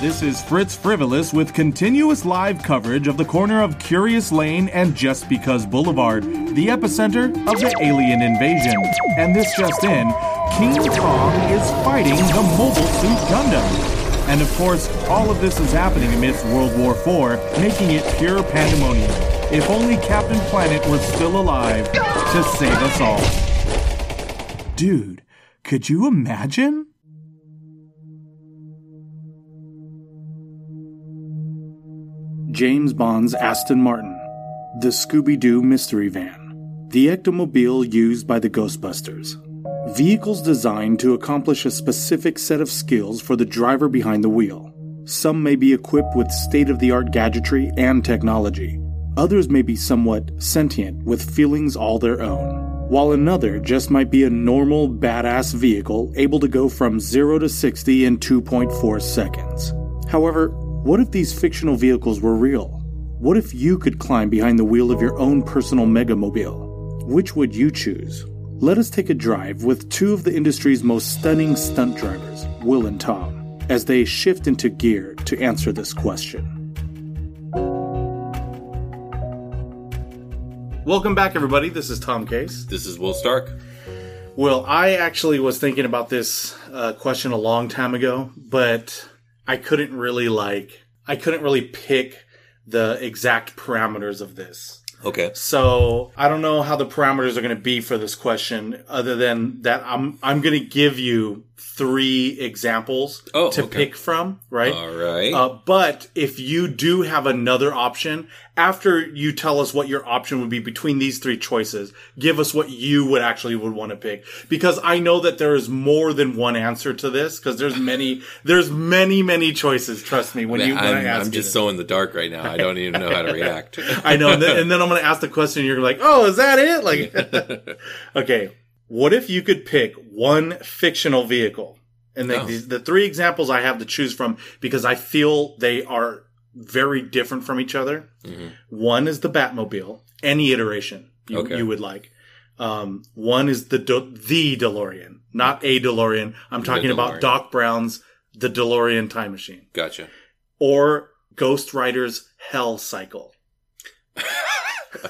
This is Fritz Frivolous with continuous live coverage of the corner of Curious Lane and Just Because Boulevard, the epicenter of the alien invasion. And this just in, King Kong is fighting the Mobile Suit Gundam. And of course, all of this is happening amidst World War IV, making it pure pandemonium. If only Captain Planet were still alive to save us all. Dude, could you imagine? James Bond's Aston Martin, the Scooby Doo mystery van, the ectomobile used by the Ghostbusters. Vehicles designed to accomplish a specific set of skills for the driver behind the wheel. Some may be equipped with state of the art gadgetry and technology. Others may be somewhat sentient with feelings all their own. While another just might be a normal, badass vehicle able to go from 0 to 60 in 2.4 seconds. However, what if these fictional vehicles were real? What if you could climb behind the wheel of your own personal megamobile? Which would you choose? Let us take a drive with two of the industry's most stunning stunt drivers, Will and Tom, as they shift into gear to answer this question. Welcome back, everybody. This is Tom Case. This is Will Stark. Well, I actually was thinking about this uh, question a long time ago, but I couldn't really like I couldn't really pick the exact parameters of this. Okay. So I don't know how the parameters are going to be for this question, other than that I'm I'm going to give you three examples Oh, to okay. pick from, right? All right. Uh, but if you do have another option, after you tell us what your option would be between these three choices, give us what you would actually would want to pick. Because I know that there is more than one answer to this, because there's many, there's many, many choices. Trust me, when you, when I I'm, ask I'm just so in the dark right now. I don't even know how to react. I know. And then, and then I'm going to ask the question. And you're like, oh, is that it? Like, okay. What if you could pick one fictional vehicle? And the, Oh. the, the three examples I have to choose from because I feel they are very different from each other. One is the Batmobile, any iteration you, Okay. you would like. Um, one is the De- the DeLorean, not a DeLorean. I'm talking about Doc Brown's The DeLorean Time Machine, Gotcha. or Ghost Rider's Hell Cycle.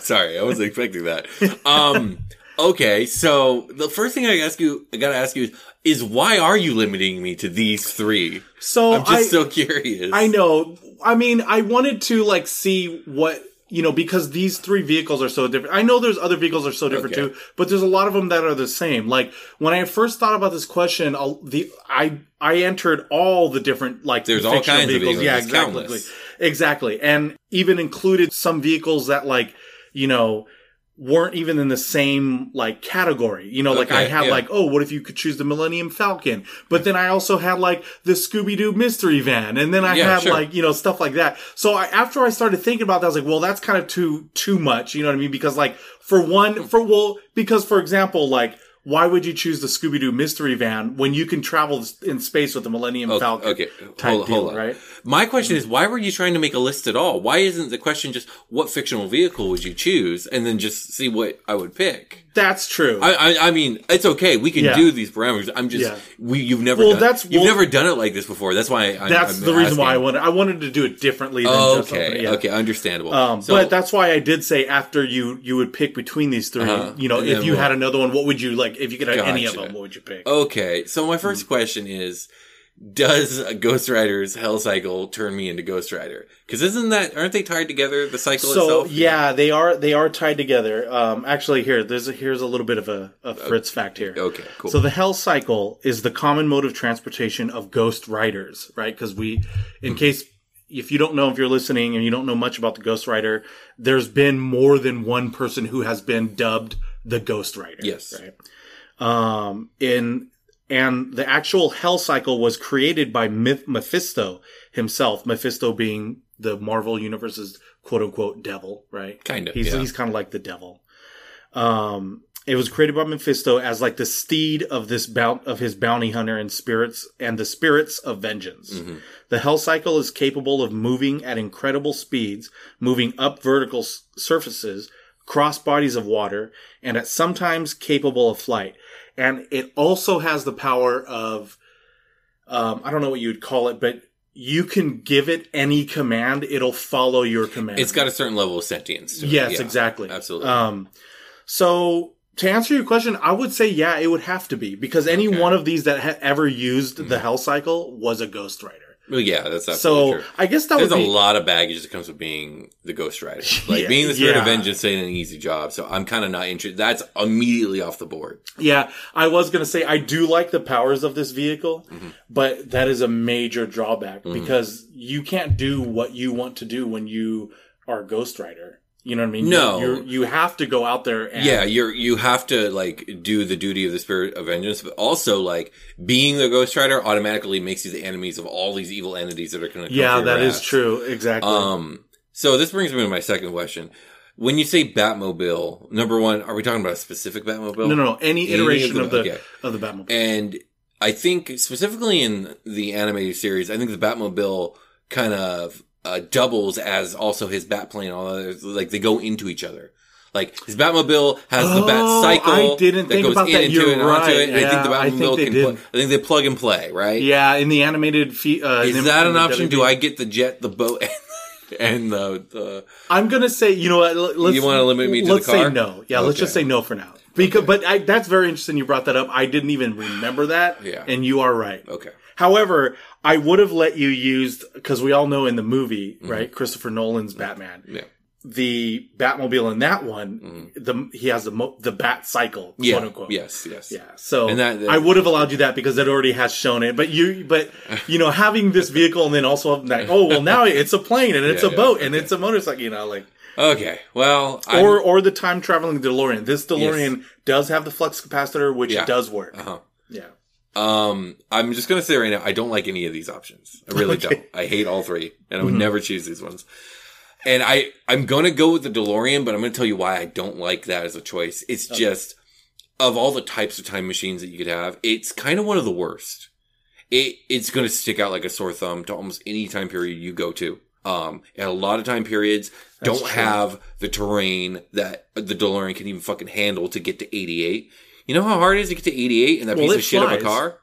Sorry, I wasn't expecting that. Um, okay, so the first thing I ask you, I gotta ask you is, is why are you limiting me to these three? So I'm just I, so curious. I know. I mean, I wanted to like see what you know because these three vehicles are so different. I know there's other vehicles are so different Okay. too, but there's a lot of them that are the same. Like when I first thought about this question, I'll, the I I entered all the different like There's all kinds of vehicles. Yeah, exactly, countless. exactly, and even included some vehicles that like you know weren't even in the same like category. You know, like I had yeah. like, oh, what if you could choose the Millennium Falcon? But then I also had like the Scooby Doo mystery van, and then I Yeah, had sure. like you know stuff like that. So I, after I started thinking about that, I was like, well, that's kind of too too much. You know what I mean? Because like for one, hmm. for well, because for example, like. Why would you choose the Scooby Doo mystery van when you can travel in space with the Millennium Falcon? okay, type hold, deal, hold right? My question is, why were you trying to make a list at all? Why isn't the question just what fictional vehicle would you choose, and then just see what I would pick? That's true. I, I, I mean, it's okay. We can Yeah. do these parameters. I'm just, Yeah. we, you've never, Well, done, that's- you've well- never done it like this before. That's why I, that's I'm the reason why I wanted. I wanted to do it differently. Than Okay, yeah. okay, understandable. Um, So- but that's why I did say after you you would pick between these 3 Uh-huh. You know, if you what? had another one, what would you like? If you could have any of them, what would you pick? Okay, so my first Mm. question is, does Ghost Rider's Hell Cycle turn me into Ghost Rider? Because isn't that aren't they tied together? The cycle so itself. yeah, they are they are tied together. Um, actually, here there's a, here's a little bit of a, a Fritz fact here. Okay, cool. So the Hell Cycle is the common mode of transportation of Ghost Riders, right? Because we, in case if you don't know if you're listening and you don't know much about the Ghost Rider, there's been more than one person who has been dubbed the Ghost Rider. Yes. Right. Um, in and the actual Hell Cycle was created by Mephisto himself. Mephisto being the Marvel Universe's quote unquote devil, right? Kind of, He's yeah. he's kind of like the devil. Um, it was created by Mephisto as like the steed of this bout of his bounty hunter and spirits and the spirits of vengeance. Mm-hmm. The Hell Cycle is capable of moving at incredible speeds, moving up vertical s- surfaces, cross bodies of water, and at sometimes capable of flight. And it also has the power of, um, I don't know what you'd call it, but you can give it any command; it'll follow your command. It's got a certain level of sentience. Yes, Yeah, exactly. Absolutely. Um, so to answer your question, I would say yeah, it would have to be because any Okay. Mm-hmm. one of these that ha- ever used the Hell Cycle was a Ghost Rider. Well, yeah, that's absolutely So true. I guess that There's would a lot of baggage that comes with being the Ghost Rider. Like Yeah, being the Spirit of yeah. Vengeance ain't an easy job. So I'm kind of not interested. That's immediately off the board. yeah. I was gonna say I do like the powers of this vehicle, Mm-hmm. but that is a major drawback because you can't do what you want to do when you are a Ghost Rider. You know what I mean? No. you you have to go out there. and Yeah, you're you have to like do the duty of the Spirit of Vengeance, but also like being the Ghost Rider automatically makes you the enemies of all these evil entities that are going to. yeah, that is true. Exactly. Um, so this brings me to my second question. When you say Batmobile, number one, are we talking about a specific Batmobile? no, no, no. Any Any iteration of the okay. of the Batmobile. And I think specifically in the animated series, I think the Batmobile kind of uh, doubles as also his bat plane. All that, like they go into each other. Like his Batmobile has the Bat Oh, cycle. I didn't that think goes about in that. into You're it and onto right. it. And I think the Yeah, I Batmobile think they can. Pl- I think they plug and play, right? Yeah, in the animated fe- uh, Is that an option? WB. Do I get the jet, the boat, and the the? I'm gonna say, you know what? let- Let's, You wanna limit me to the let's car? say no. Yeah, let's just say no for now. Because, but I, that's very interesting. You brought that up. I didn't even remember that. Yeah. and you are right. Okay. However, I would have let you use because we all know in the movie, right? Christopher Nolan's Batman, Mm-hmm. Yeah. the Batmobile in that one, the he has the mo- the Bat cycle, Mm-hmm. Yeah. quote unquote. Yes. Yes. Yeah, so And that- that- I would have allowed you that because it already has shown it. But you, but you know, having this vehicle and then also that, oh well, now it's a plane and it's Yeah, a yeah, boat and it's a motorcycle. You know, like Okay. Well, I'm- or or the time traveling DeLorean. This DeLorean does have the flux capacitor, which Yeah. does work. Uh-huh. Yeah, Um, I'm just gonna say right now, I don't like any of these options. I really Okay. don't. I hate all three, and I would never choose these ones. And I, I'm gonna go with the DeLorean, but I'm gonna tell you why I don't like that as a choice. It's just of all the types of time machines that you could have, it's kind of one of the worst. It, it's gonna stick out like a sore thumb to almost any time period you go to. Um, and a lot of time periods don't true. have the terrain that the DeLorean can even fucking handle to get to 88. You know how hard it is to get to 88 in that Well, piece of shit of a car?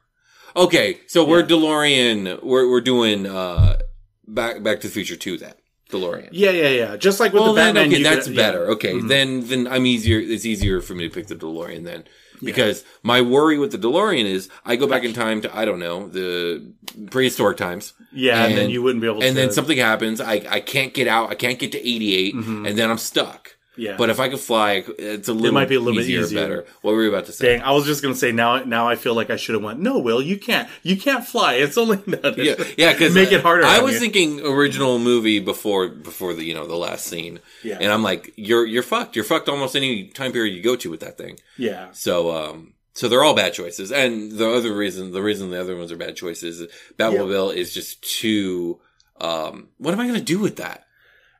Okay, so we're DeLorean. We're we're doing uh back Back to the Future 2 then. DeLorean. yeah, yeah, yeah. Just like with Well, the then Batman, okay, that's could- yeah. better. Okay, then then I'm easier. It's easier for me to pick the DeLorean then, because my worry with the DeLorean is I go back in time to I don't know the prehistoric times. Yeah, and, then you wouldn't be able. To And to, then something happens. I I can't get out. I can't get to 88, and then I'm stuck. Yeah. But if I could fly, it's a little It might be a little bit easier, easier. better. What were you about to say? Dang, I was just gonna say now. Now I feel like I should have went. No, Will, you can't. You can't fly. It's only Yeah, yeah, because make it harder. I was you. thinking original movie before before the you know the last scene, Yeah. and I'm like, you're you're fucked. You're fucked almost any time period you go to with that thing. Yeah, So um, so they're all bad choices, and the other reason the reason the other ones are bad choices, is Batmobile is just too. Um, what am I gonna do with that?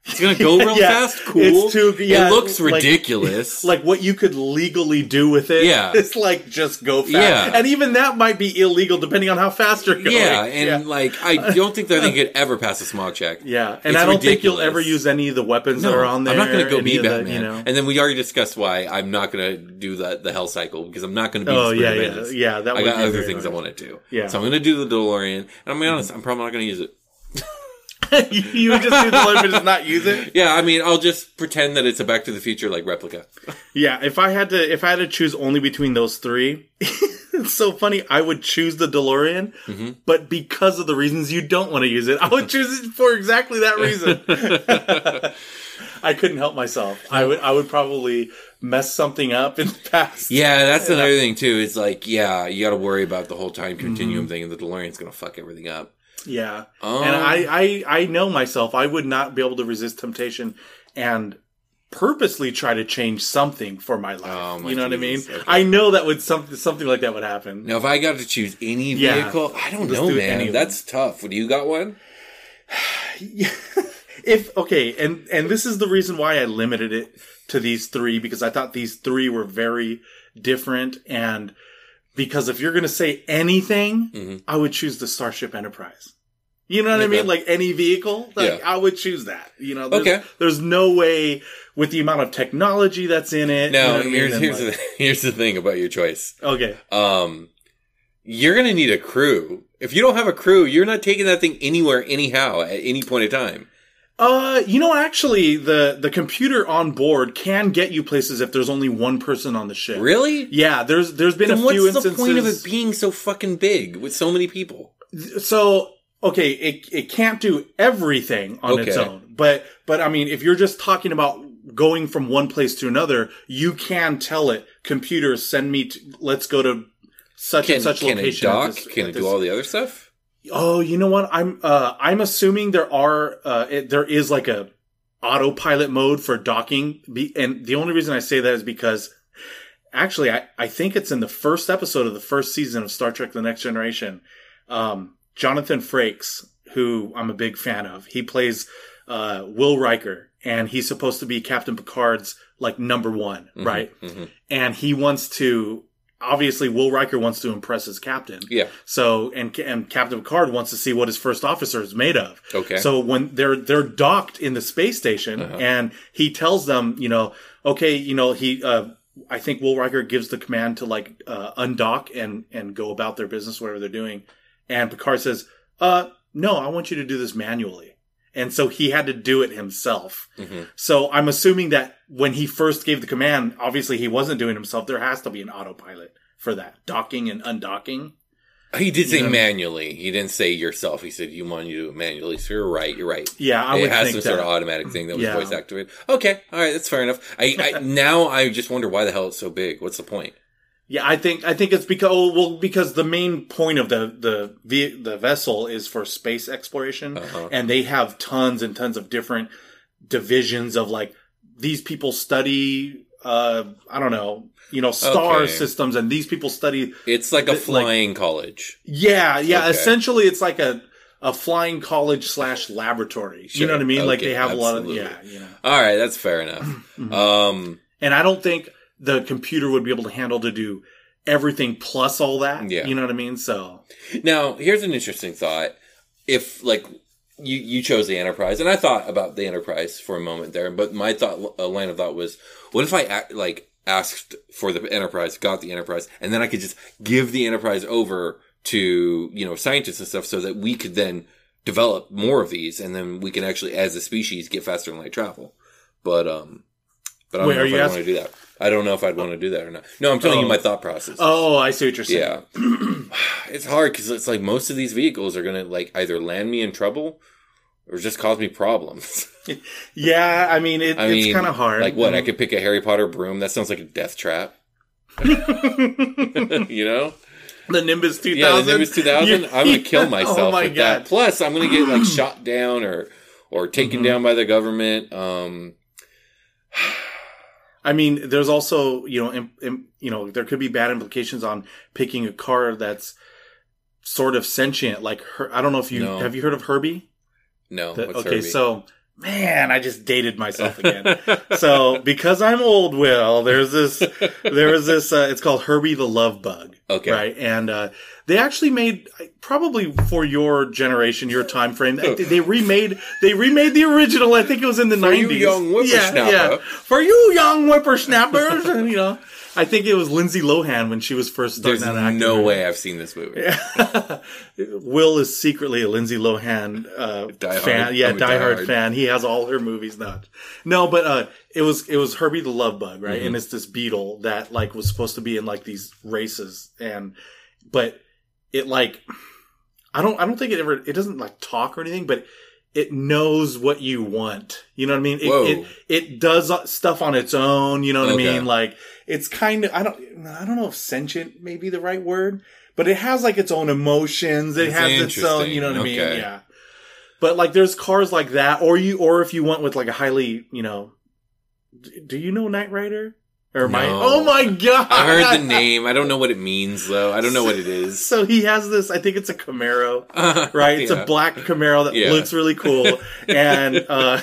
It's gonna go real Yeah, fast. Cool. too- yeah, it looks like- ridiculous. like what you could legally do with it. Yeah. it's like just go fast. Yeah. and even that might be illegal depending on how fast you're going. yeah, and yeah. like I don't think that thing could ever pass a smog check. Yeah, and It's I don't think you'll ever use any of the weapons that are on there. I'm not going to go be of the, Batman. you know. And then we already discussed why I'm not going to do the the Hell Cycle because I'm not going to be. Oh yeah, yeah, yeah. That I got other things I want to do. Yeah. So I'm going to do the DeLorean, and I'm gonna be honest, I'm probably not going to use it. you would just do the limit, just not use it. Yeah, I mean, I'll just pretend that it's a Back to the Future like replica. Yeah, if I had to, if I had to choose only between those three, it's so funny. I would choose the DeLorean, Mm-hmm. but because of the reasons you don't want to use it, I would choose it for exactly that reason. I couldn't help myself. I would, I would probably mess something up in the past. Yeah, that's another thing too. It's like, yeah, you got to worry about the whole time continuum Mm-hmm. thing, and the DeLorean's going to fuck everything up. Yeah. Oh. And I, I, I know myself. I would not be able to resist temptation and purposely try to change something for my life. Oh, my you know what I mean? Okay. I know that would something something like that would happen. Now, if I got to choose any Yeah. vehicle, I don't Let's know, do man. That's tough. Do you got one? if okay, and and this is the reason why I limited it to these three because I thought these three were very different and because if you're going to say anything, Mhm. I would choose the Starship Enterprise. You know what I mean? Like any vehicle, like Yeah. I would choose that. You know, there's, Okay. there's no way with the amount of technology that's in it. you know Now, I mean? here's like- the here's the thing about your choice. okay. Um, you're gonna need a crew. If you don't have a crew, you're not taking that thing anywhere, anyhow, at any point in time. Uh, you know, actually, the the computer on board can get you places if there's only one person on the ship. Really? Yeah, there's there's been Then a what's the point of it being so fucking big with so many people? so okay, it it can't do everything on its own, but but I mean, if you're just talking about going from one place to another, you can tell it, computer, send me, to, let's go to such Can, and such can it location. at dock? this- can it this- do all the other stuff? Oh, you know what? I'm uh I'm assuming there are uh it, there is like a autopilot mode for docking. Be, and the only reason I say that is because actually I I think it's in the first episode of the first season of Star Trek: The Next Generation. Um, Jonathan Frakes, who I'm a big fan of, he plays uh Will Riker, and he's supposed to be Captain Picard's like number one, right? Mhm. And he wants to. Obviously, Will Riker wants to impress his captain. Yeah. So and and Captain Picard wants to see what his first officer is made of. Okay. So when they're they're docked in the space station, Uh-huh. and he tells them, you know, okay, you know, he, uh, I think Will Riker gives the command to like uh, undock and and go about their business, whatever they're doing, and Picard says, uh, no, I want you to do this manually. And so he had to do it himself. Mhm. So I'm assuming that when he first gave the command, obviously he wasn't doing it himself. There has to be an autopilot for that docking and undocking. He did say Yeah. manually. He didn't say yourself. He said you want you to do it manually. So you're right. You're right. Yeah, I it would has some that. sort of automatic thing that was Yeah. voice activated. Okay, all right, that's fair enough. I, I now I just wonder why the hell it's so big. What's the point? Yeah, I think I think it's because oh, well because the main point of the the the, the vessel is for space exploration, Uh-huh. and they have tons and tons of different divisions of like these people study uh I don't know you know star Okay. systems, and these people study It's like a Th- like- flying college. yeah yeah Okay. essentially it's like a a flying college slash laboratory. You know what I mean? like they have absolutely. a lot of yeah you know. All right, that's fair enough. Um, And I don't think the computer would be able to handle to do everything plus all that. Yeah. You know what I mean? So Now, here's an interesting thought. If like you you chose the Enterprise, and I thought about the Enterprise for a moment there, but my thought uh, line of thought was, what if I like asked for the Enterprise, got the Enterprise, and then I could just give the Enterprise over to you know scientists and stuff, so that we could then develop more of these, and then we can actually, as a species, get faster in light travel. But um, but I don't Wait, know if I ask- want to do that. I don't know if I'd want to do that or not. No, I'm telling you Oh. my thought process. Oh, I see what you're saying. Yeah. it's hard because it's like most of these vehicles are going to like either land me in trouble or just cause me problems. Yeah, I mean, it, I it's mean, kind of hard. Like what? I could pick a Harry Potter broom. That sounds like a death trap. you know? the Nimbus 2000. Yeah, the Nimbus 2000. You- I'm going to kill myself oh my with god. that. Plus, I'm going to get like shot down or or taken Mm-hmm. down by the government. Um, I mean, there's also you know, im, im, you know, there could be bad implications on picking a car that's sort of sentient. Like her, I don't know if you No. have you heard of Herbie. no. The- okay, Herbie? so man, I just dated myself again. so because I'm old, Will, there's this, there was this. Uh, it's called Herbie the Love Bug. Okay. right, and uh, they actually made probably for your generation, your time frame. They, they remade, they remade the original. I think it was in the For you nineties. young whippersnapper. For you young whippersnappers, and you know. I think it was Lindsay Lohan when she was first starting There's out acting. no way I've seen this movie. Will is secretly a Lindsay Lohan uh, Diehard. fan. Yeah, I'm a diehard diehard. fan. He has all her movies now. No, but uh, it was it was Herbie the Love Bug, right? Mm-hmm. And it's this beetle that like was supposed to be in like these races, and but it like I don't I don't think it ever it doesn't like talk or anything, but it knows what you want. You know what I mean? It, Whoa. it it does stuff on its own. You know what Okay. I mean? Like it's kind of I don't I don't know if sentient may be the right word, but it has like its own emotions. It That's has its own. You know what I mean? Yeah. But like there's cars like that, or you or if you went with like a highly you know Do you know Knight Rider? Or my No. oh my god! I heard the name. I don't know what it means though. I don't know what it is. So he has this. I think it's a Camaro, right? It's a black Camaro that Yeah. looks really cool, and uh,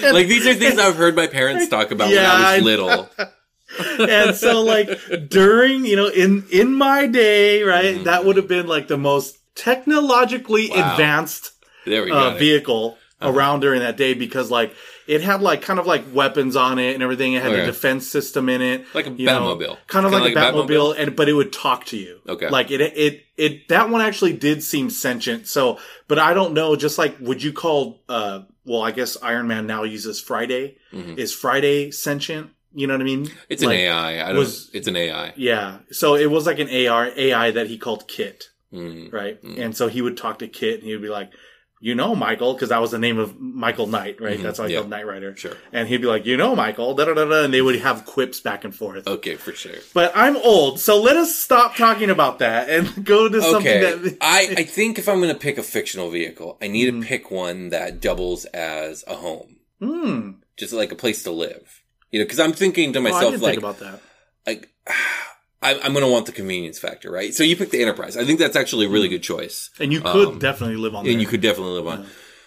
like these are things I've heard my parents talk about Yeah, when I was little. and so like during you know in in my day, right, Mhm. that would have been like the most technologically Wow. advanced There we uh, vehicle Uh-huh. around during that day because like it had like kind of like weapons on it and everything. It had Okay. a defense system in it, Like a you know, Batmobile. kind of Kinda like, a like a Batmobile, and but it would talk to you. Okay. like it it it that one actually did seem sentient. So, but I don't know. Just like would you call? uh Well, I guess Iron Man now uses Friday. Mhm. Is Friday sentient? You know what I mean? It's an AI. I don't. was- it's an AI. Yeah. So it was like an AR AI that he called KITT Mm. right? Mm. And so he would talk to KITT, and he would be like, "You know, Michael," because that was the name of Michael Knight, right? Mhm. That's why I Yeah. called Knight Rider. Sure. And he'd be like, "You know, Michael," da da da da, and they would have quips back and forth. Okay, for sure. But I'm old, so let us stop talking about that and go to something Okay. that. I, I think if I'm going to pick a fictional vehicle, I need Mhm. to pick one that doubles as a home, Hmm. just like a place to live. You know, because I'm thinking to Oh, myself, didn't like, think about that. like I'm, I'm going to want the convenience factor, right? So you pick the Enterprise. I think that's actually a really good choice. And you could Um, definitely live on there. and you could definitely live on.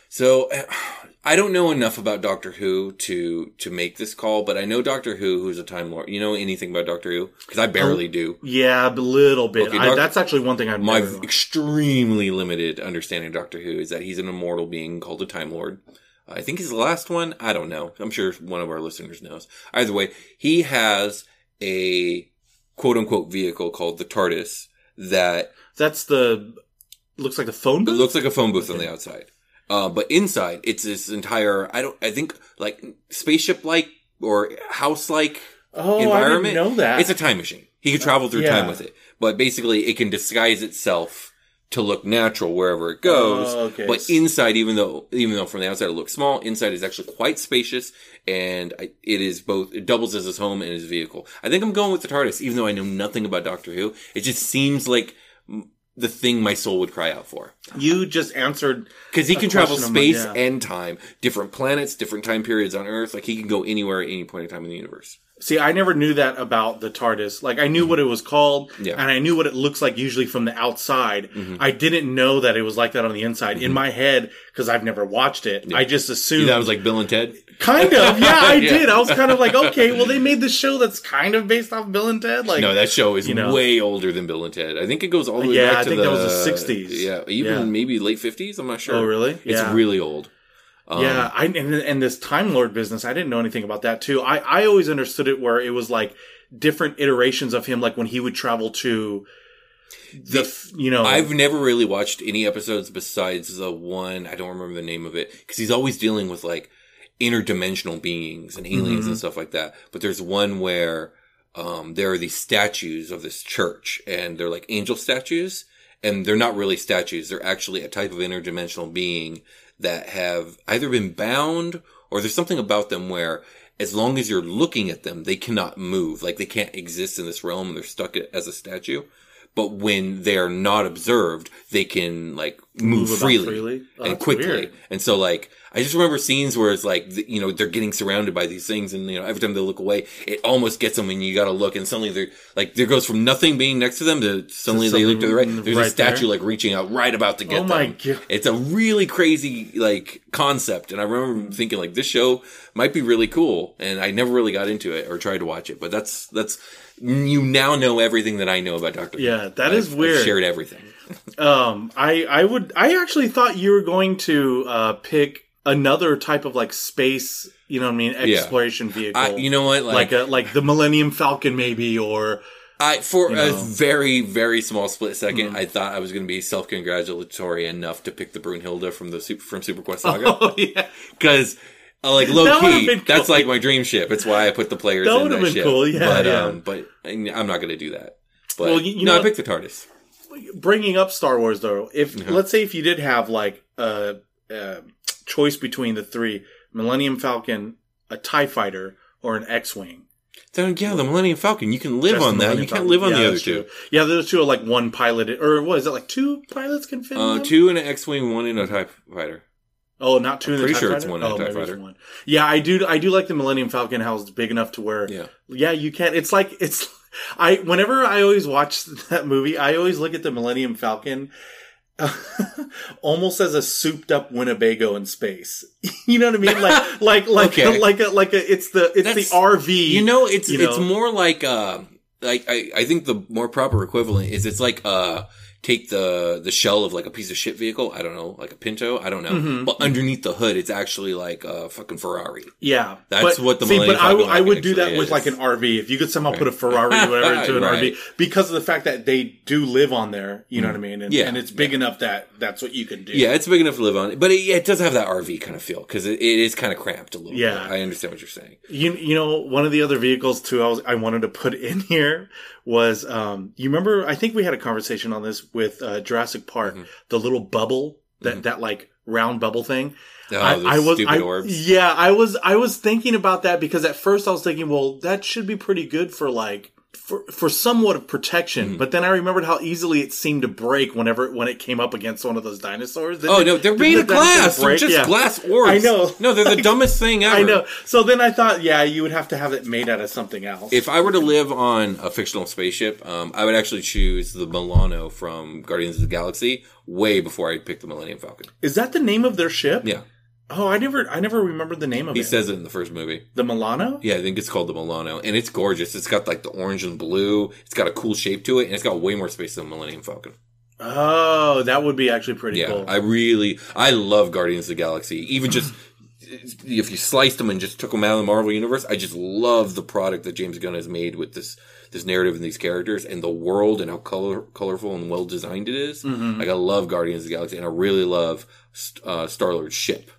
So I don't know enough about Doctor Who to to make this call, but I know Doctor Who, who's a Time Lord. You know anything about Doctor Who? Because I barely do. Yeah, a little bit. Okay, I, that's actually one thing I've My extremely limited understanding of Doctor Who is that he's an immortal being called a Time Lord. I think he's the last one. I don't know. I'm sure one of our listeners knows. Either way, he has a quote unquote vehicle called the TARDIS that That's the looks like the phone It booth. looks like a phone booth on the outside. Uh, but inside, it's this entire, I don't, I think like spaceship like or house like oh, environment. Know that. It's a time machine. He could travel through Yeah. time with it. But basically, it can disguise itself to look natural wherever it goes. Oh, okay. But inside, even though, even though from the outside it looks small, inside is actually quite spacious and I, it is both, it doubles as his home and his vehicle. I think I'm going with the TARDIS, even though I know nothing about Doctor Who. It just seems like the thing my soul would cry out for. you just answered Because he can travel question of mine, space yeah. and time, different planets, different time periods on Earth. Like he can go anywhere at any point in time in the universe. See, I never knew that about the TARDIS. Like, I knew what it was called, Yeah. and I knew what it looks like usually from the outside. Mhm. I didn't know that it was like that on the inside. In my head, because I've never watched it, Yeah. I just assumed. That was like Bill and Ted. kind of, yeah, I Yeah. did. I was kind of like, okay, well, they made this show that's kind of based off Bill and Ted. Like, no, that show is you know. way older than Bill and Ted. I think it goes all the way Yeah, back I to think the, that was the 60s. Yeah, even maybe late fifties. I'm not sure. Oh, really? It's really old. Um, yeah, I and, and this Time Lord business, I didn't know anything about that too. I I always understood it where it was like different iterations of him, like when he would travel to the, f- you know, I've never really watched any episodes besides the one I don't remember the name of it because he's always dealing with like interdimensional beings and aliens Mhm. and stuff like that. But there's one where um, there are these statues of this church, and they're like angel statues, and they're not really statues. They're actually a type of interdimensional being that have either been bound or there's something about them where as long as you're looking at them, they cannot move. Like they can't exist in this realm and they're stuck as a statue. But when they're not observed, they can like move, about freely, freely? Oh, and quickly. weird. And so like, I just remember scenes where it's like, you know, they're getting surrounded by these things and, you know, every time they look away, it almost gets them and you gotta look and suddenly they're like, there goes from nothing being next to them to suddenly they look to the right. There's a statue there. like reaching out right about to get Oh my them. God. It's a really crazy like concept. And I remember thinking like this show might be really cool. And I never really got into it or tried to watch it, but that's, that's, you now know everything that I know about Doctor Yeah, that I've- is I've weird. shared everything. Um, I I would I actually thought you were going to uh pick another type of like space, you know what I mean, Yeah. exploration vehicle. I, you know what? like a like the Millennium Falcon maybe or I for You a very very small split 2nd Mm-hmm. I thought I was going to be self congratulatory enough to pick the Brunhilde from the super from Super Quest Saga Oh yeah. because. Uh, like low that key. cool. that's like my dream ship. It's why I put the players That in that been ship. cool, yeah, but, yeah. Um, but I'm not going to do that. But Well, you- you no, know I picked the TARDIS. Bringing up Star Wars though, if Uh-huh. let's say if you did have like a, a choice between the three, Millennium Falcon, a Tie Fighter, or an X-wing. Then yeah, the Millennium Falcon. You can live Just on that. You can't live on Yeah, the other two. true. Yeah, those two are like one pilot, or what is it like two pilots can fit? in Uh, two in an X-wing, one in a Tie Fighter. Oh, not two in the pretty sure it's one oh, maybe it's one. Yeah, I do. I do like the Millennium Falcon. How it's big enough to where, Yeah. yeah, you can't. It's like it's. I whenever I always watch that movie, I always look at the Millennium Falcon. almost as a souped up Winnebago in space. you know what I mean? Like, like, like, Okay. like a, like a, it's the, it's That's- the RV. You know, it's you it's know? more like uh like I, I think the more proper equivalent is it's like uh take the the shell of like a piece of shit vehicle. I don't know, like a Pinto. I don't know, Mm-hmm. but underneath the hood, it's actually like a fucking Ferrari. Yeah, That's but, what the see. But I, I would do that with like an RV. If you could somehow put a Ferrari or whatever into an Right. RV, because of the fact that they do live on there. You know what I mean? And, Yeah. and it's big enough that that's what you can do. Yeah, it's big enough to live on, but it, yeah, it does have that RV kind of feel because it, it is kind of cramped a little. Yeah. bit. I understand what you're saying. You you know one of the other vehicles too I was I wanted to put in here was um you remember I think we had a conversation on this with uh, Jurassic Park Mm-hmm. the little bubble that that like round bubble thing Oh, I, I was stupid I, orbs. yeah I was I was thinking about that because at first I was thinking well that should be pretty good for like for for somewhat of protection Mm-hmm. but then I remembered how easily it seemed to break whenever when it came up against one of those dinosaurs Didn't Oh no, they're made of glass. They're just Yeah. glass orbs. I know. No, they're the dumbest thing ever. I know so then I thought yeah you would have to have it made out of something else If I were to live on a fictional spaceship, um, I would actually choose the Milano from Guardians of the Galaxy way before I pick the Millennium Falcon. Is that the name of their ship? Yeah, Oh, I never, I never remembered the name of he it. He says it in the first movie. the Milano. Yeah, I think it's called the Milano, and it's gorgeous. It's got like the orange and blue. It's got a cool shape to it, and it's got way more space than Millennium Falcon. Oh, that would be actually pretty Yeah, cool. I really, I love Guardians of the Galaxy. Even just if you sliced them and just took them out of the Marvel universe, I just love the product that James Gunn has made with this this narrative and these characters and the world and how color colorful and well designed it is. Mm-hmm. Like I love Guardians of the Galaxy, and I really love uh, Star Lord's ship.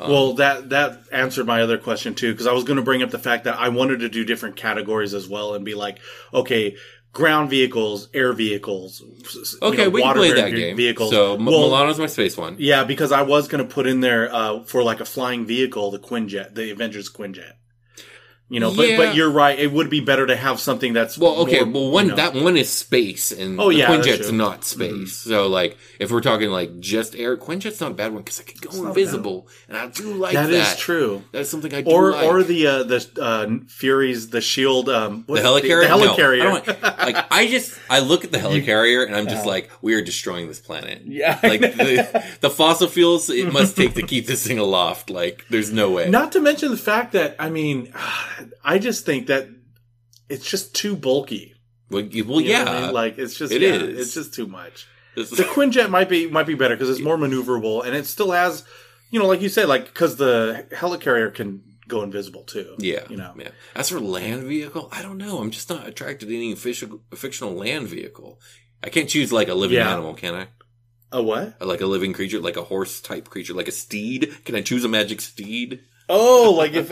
Well, that that answered my other question too, because I was going to bring up the fact that I wanted to do different categories as well and be like, okay, ground vehicles, air vehicles. s- you Okay, know, we can play that game. Vehicles. So M- Well, Milano's my space one. Yeah, because I was going to put in there uh, for like a flying vehicle, the Quinjet, the Avengers Quinjet. You know, but Yeah. but you're right. It would be better to have something that's Well, okay. more, well, one you know- that one is space, and Oh, yeah, the that's Quinjet's. Mm-hmm. not space. So, like, if we're talking like just air, Quinjet's not a bad one because I could go invisible, and I do like that. that is true. That's something I do or like. or the uh, the uh, Fury's, the Shield, um, what- the helicarrier. the, No, helicarrier. I want- like I just I look at the helicarrier and I'm just like we are destroying this planet. Yeah, like the, the fossil fuels it must take to keep this thing aloft. Like there's no way. Not to mention the fact that I mean, I just think that it's just too bulky. well, well, You yeah, I mean? like it's just It yeah, is. It's just too much. This- The Quinjet might be might be better because it's more maneuverable and it still has, you know, like you said, like because the helicarrier can go invisible too. yeah, you know. yeah. As for land vehicle, I don't know. I'm just not attracted to any fictional, fictional land vehicle. I can't choose like a living Yeah. animal, can I? A what? Like a living creature, like a horse type creature, like a steed. Can I choose a magic steed? Oh, like if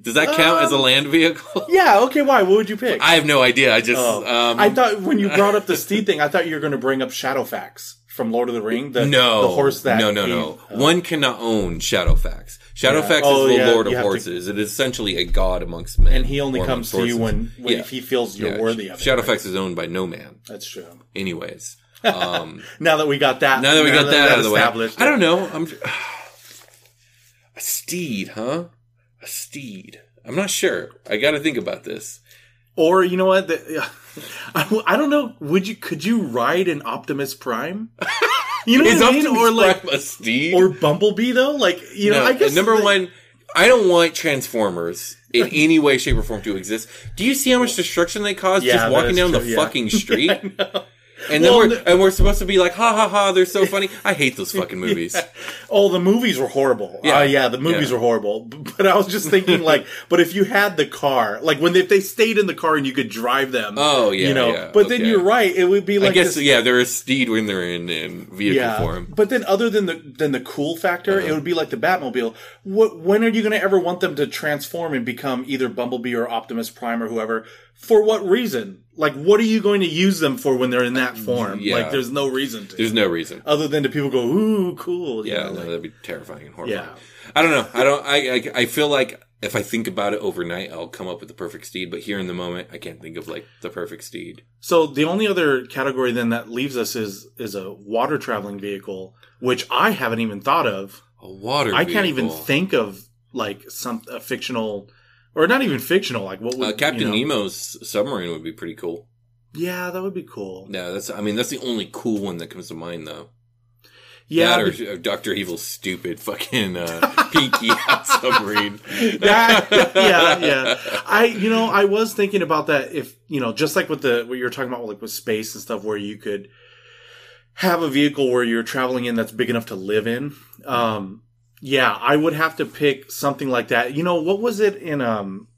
Does that count as a Um, land vehicle? yeah. Okay, why? What would you pick? I have no idea. I just Oh. um, I thought when you brought up the steed thing, I thought you were going to bring up Shadowfax from Lord of the Ring. The, no, the horse that no, no, he- no. One cannot own Shadowfax. Shadowfax Oh, is the yeah, Lord of have to- horses. It is essentially a god amongst men, and he only comes to you when, when Yeah. if he feels you're Yeah, worthy of it. Shadowfax right? is owned by no man. That's true. Anyways, um, Now that we got that, now that we got that, out of the way, established, I don't know. I'm steed, huh? A steed. I'm not sure. I got to think about this. Or you know what? The, I, I don't know. Would you? Could you ride an Optimus Prime? You know what I mean? Optimus Or like, Prime a steed? or Bumblebee though? Like, you know, I guess number the- one, I don't want Transformers in any way, shape, or form to exist. Do you see how much destruction they cause Yeah, just walking down the yeah. fucking street? And then Well, we're and we're supposed to be like, ha ha ha, they're so funny. I hate those fucking movies. Oh, the movies were horrible. Yeah. Yeah, yeah, the movies Yeah. were horrible. But I was just thinking, like, but if you had the car, like when they, if they stayed in the car and you could drive them, Oh, yeah, you know. yeah, but then you're right; it would be like I guess this- yeah, they're a steed when they're in, in vehicle yeah. form. But then, other than the than the cool factor, Uh-huh. it would be like the Batmobile. What? When are you going to ever want them to transform and become either Bumblebee or Optimus Prime or whoever? For what reason? Like, what are you going to use them for when they're in that form? Yeah. Like, there's no reason to. There's no reason. other than to people go, ooh, cool. you Yeah, know, no, like- that'd be terrifying and horrifying. Yeah. I don't know. I don't. I, I I feel like if I think about it overnight, I'll come up with the perfect steed. But here in the moment, I can't think of like the perfect steed. So the only other category then that leaves us is is a water traveling vehicle, which I haven't even thought of. A water. I can't even think of like some a fictional, or not even fictional. Like what would Uh, Captain you know- Nemo's submarine would be pretty cool. Yeah, that would be cool. Yeah, that's. I mean, that's the only cool one that comes to mind, though. Yeah, that or, or Doctor Evil's stupid fucking uh, Pinky Hat submarine. That- yeah, yeah. I, you know, I was thinking about that. If you know, just like with the what you were talking about, like with space and stuff, where you could have a vehicle where you're traveling in that's big enough to live in. Um, yeah, I would have to pick something like that. You know, what was it in? Um,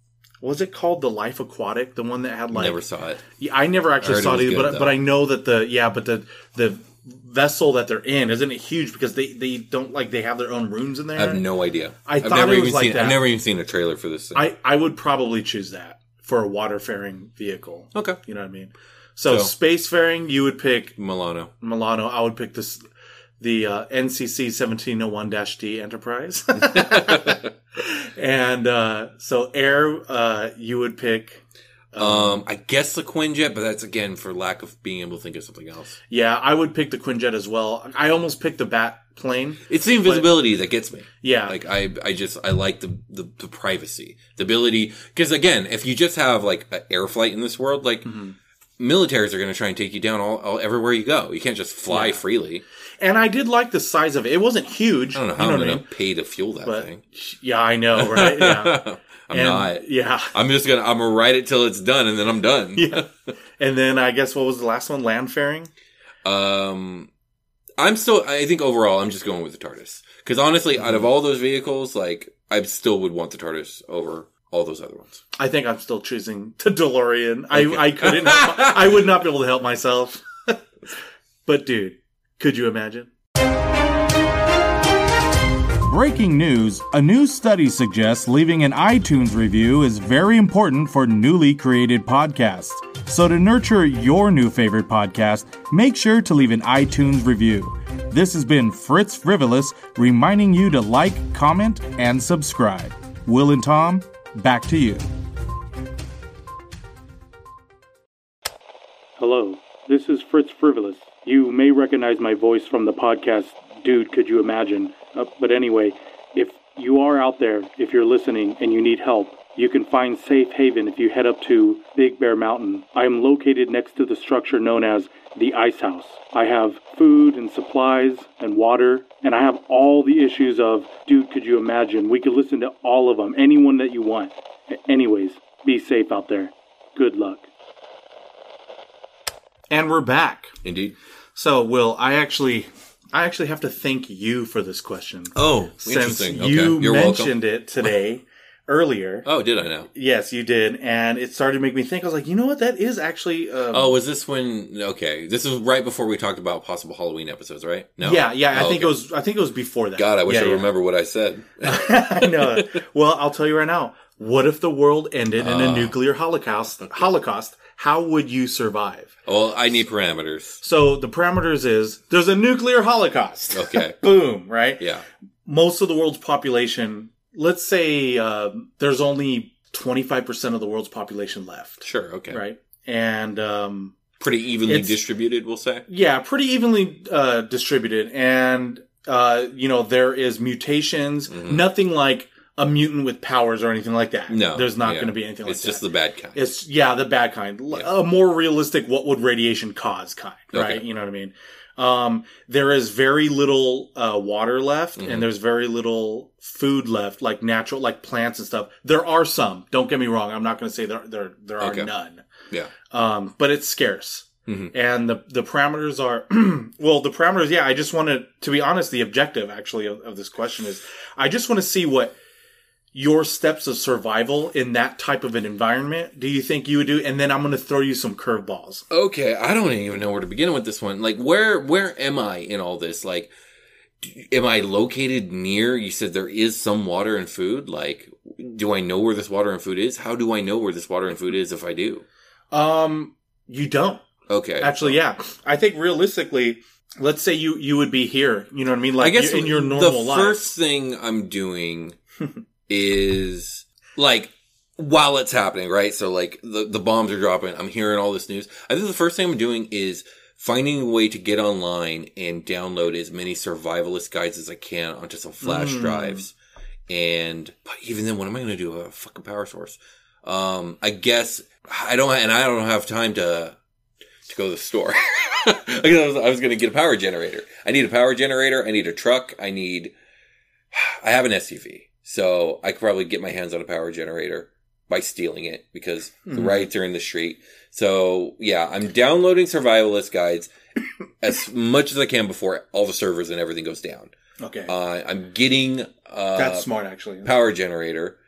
was it called? The Life Aquatic, the one that had like Never saw it. Yeah, I never actually I saw it it, either, but though. but I know that the yeah, but the the vessel that they're in isn't it huge because they they don't like they have their own rooms in there. I have no idea. I have thought never even like seen. I've never even seen a trailer for this. Thing. I I would probably choose that for a waterfaring vehicle. okay, You know what I mean? So, So- spacefaring, you would pick Milano. Milano. I would pick this the uh, NCC seventeen oh one D Enterprise. and uh, so air, uh, you would pick. Um, I guess the Quinjet, but that's again for lack of being able to think of something else. Yeah, I would pick the Quinjet as well. I almost picked the Bat plane. It's the invisibility that gets me. Yeah, Like I, I just I like the the, the privacy, the ability. Because again, if you just have like an air flight in this world, like Mm-hmm. militaries are going to try and take you down all, all everywhere you go. You can't just fly Yeah. freely. and I did like the size of it. It wasn't huge. I don't know you how I'm going mean? to pay to fuel that But thing. yeah, I know, right? Yeah, I'm And- not. Yeah, I'm just gonna I'm gonna write it till it's done, and then I'm done. yeah. And then I guess what was the last one? Land faring. Um, I'm still. I think overall, I'm just going with the TARDIS because honestly, out Mm-hmm. of all those vehicles, like I still would want the TARDIS over all those other ones. I think I'm still choosing the DeLorean. Okay. I I couldn't. help I would not be able to help myself. but dude, could you imagine? Breaking news a new study suggests leaving an iTunes review is very important for newly created podcasts. So, to nurture your new favorite podcast, make sure to leave an iTunes review. This has been Fritz Frivolous reminding you to like, comment, and subscribe. Will and Tom, back to you. Hello, this is Fritz Frivolous. You may recognize my voice from the podcast, Dude, Could You Imagine? Uh, but anyway, if you are out there, if you're listening and you need help, you can find safe haven if you head up to Big Bear Mountain. I am located next to the structure known as the Ice House. I have food and supplies and water, and I have all the issues of Dude, Could You Imagine? We could listen to all of them, anyone that you want. Anyways, be safe out there. Good luck. And we're back. Indeed. So, Will, I actually, I actually have to thank you for this question. Oh, since interesting. Okay, you you're mentioned welcome. it today, earlier. Oh, did I know? Yes, you did, and it started to make me think. I was like, you know what? That is actually. Um, Oh, was this when? Okay, this is right before we talked about possible Halloween episodes, right? No. yeah, yeah. I Oh, think okay. it was. I think it was before that. God, I wish Yeah, I yeah. remember what I said. I know. Well, I'll tell you right now. What if the world ended in a Ah. nuclear holocaust? Holocaust. How would you survive? well, I need parameters. So the parameters is there's a nuclear holocaust. Okay. Boom. Right. Yeah. most of the world's population, let's say uh, there's only 25% of the world's population left, Sure. Okay. right? And um, Pretty evenly distributed, we'll say. yeah, pretty evenly uh, distributed. And, uh, you know, there is mutations, nothing like a mutant with powers or anything like that. Mm-hmm. No, There's not yeah. going to be anything like that. It's just that. the bad kind. It's yeah, the bad kind, Yeah. a more realistic. What would radiation cause? Kind, right? Okay. You know what I mean. Um, there is very little uh, water left, Mhm. and there's very little food left, like natural, like plants and stuff. There are some. Don't get me wrong. I'm not going to say there there there are Okay. none. yeah. Um, but it's scarce. Mhm. And the the parameters are well the parameters yeah I just wanted to to be honest the objective actually of, of this question is I just want to see what your steps of survival in that type of an environment do you think you would do and then I'm going to throw you some curveballs Okay, I don't even know where to begin with this one. Like, where where am I in all this? Like, am I located near? You said there is some water and food. Like, do I know where this water and food is? How do I know where this water and food is if I do? um you don't Okay, actually yeah I think realistically let's say you you would be here you know what I mean like I guess in your normal life. the life first thing I'm doing is like while it's happening, right? So like the the bombs are dropping, I'm hearing all this news. I think the first thing I'm doing is finding a way to get online and download as many survivalist guides as I can onto some flash Mm. drives. And but even then, what am I going to do? A fucking power source. Um, I guess I don't, and I don't have time to to go to the store. I was, I was going to get a power generator. I need a power generator. I need a truck. I need. I have an SUV, so I could probably get my hands on a power generator by stealing it because the Mhm. rides are in the street. So yeah, I'm downloading survivalist guides as much as I can before all the servers and everything goes down. Okay. Uh, I'm getting uh, That's smart, actually. power generator.